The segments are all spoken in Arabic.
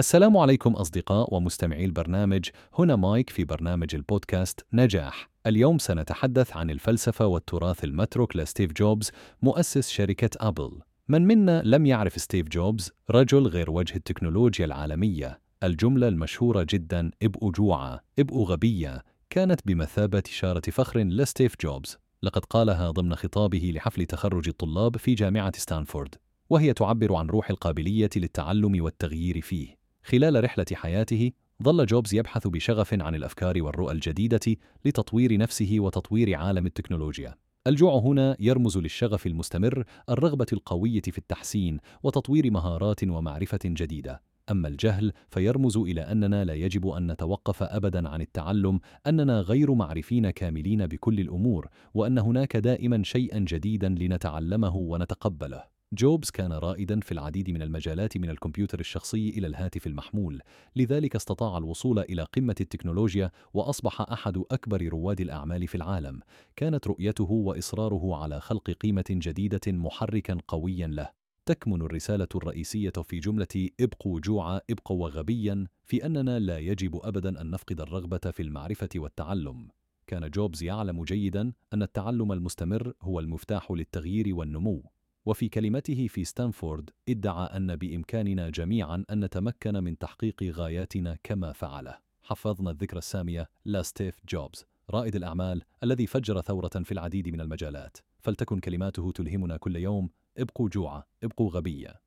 السلام عليكم أصدقاء ومستمعي البرنامج هنا مايك في برنامج البودكاست نجاح. اليوم سنتحدث عن الفلسفة والتراث المتروك لستيف جوبز مؤسس شركة أبل. من منا لم يعرف ستيف جوبز؟ رجل غير وجه التكنولوجيا العالمية. الجملة المشهورة جدا ابقوا جوعى ابقوا أغبياء كانت بمثابة إشارة فخر لستيف جوبز. لقد قالها ضمن خطابه لحفل تخرج الطلاب في جامعة ستانفورد وهي تعبر عن روح القابلية للتعلم والتغيير فيه. خلال رحلة حياته ظل جوبز يبحث بشغف عن الأفكار والرؤى الجديدة لتطوير نفسه وتطوير عالم التكنولوجيا. الجوع هنا يرمز للشغف المستمر الرغبة القوية في التحسين وتطوير مهارات ومعرفة جديدة. أما الجهل فيرمز إلى أننا لا يجب أن نتوقف أبدا عن التعلم أننا غير معرفين كاملين بكل الأمور وأن هناك دائما شيئا جديدا لنتعلمه ونتقبله. جوبز كان رائدا في العديد من المجالات من الكمبيوتر الشخصي إلى الهاتف المحمول. لذلك استطاع الوصول إلى قمة التكنولوجيا وأصبح أحد أكبر رواد الأعمال في العالم. كانت رؤيته وإصراره على خلق قيمة جديدة محركا قويا له. تكمن الرسالة الرئيسية في جملة ابقوا جوعا ابقوا غبيا في أننا لا يجب أبدا أن نفقد الرغبة في المعرفة والتعلم. كان جوبز يعلم جيدا أن التعلم المستمر هو المفتاح للتغيير والنمو. وفي كلمته في ستانفورد ادعى أن بإمكاننا جميعا أن نتمكن من تحقيق غاياتنا كما فعله. حفظنا الذكرى السامية لاستيف جوبز رائد الأعمال الذي فجر ثورة في العديد من المجالات. فلتكن كلماته تلهمنا كل يوم ابقوا جوعى ابقوا أغبياء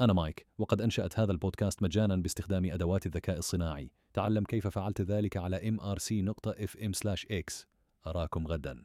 أنا مايك وقد أنشأت هذا البودكاست مجانا باستخدام أدوات الذكاء الصناعي. تعلم كيف فعلت ذلك على mrc.fm/x أراكم غدا.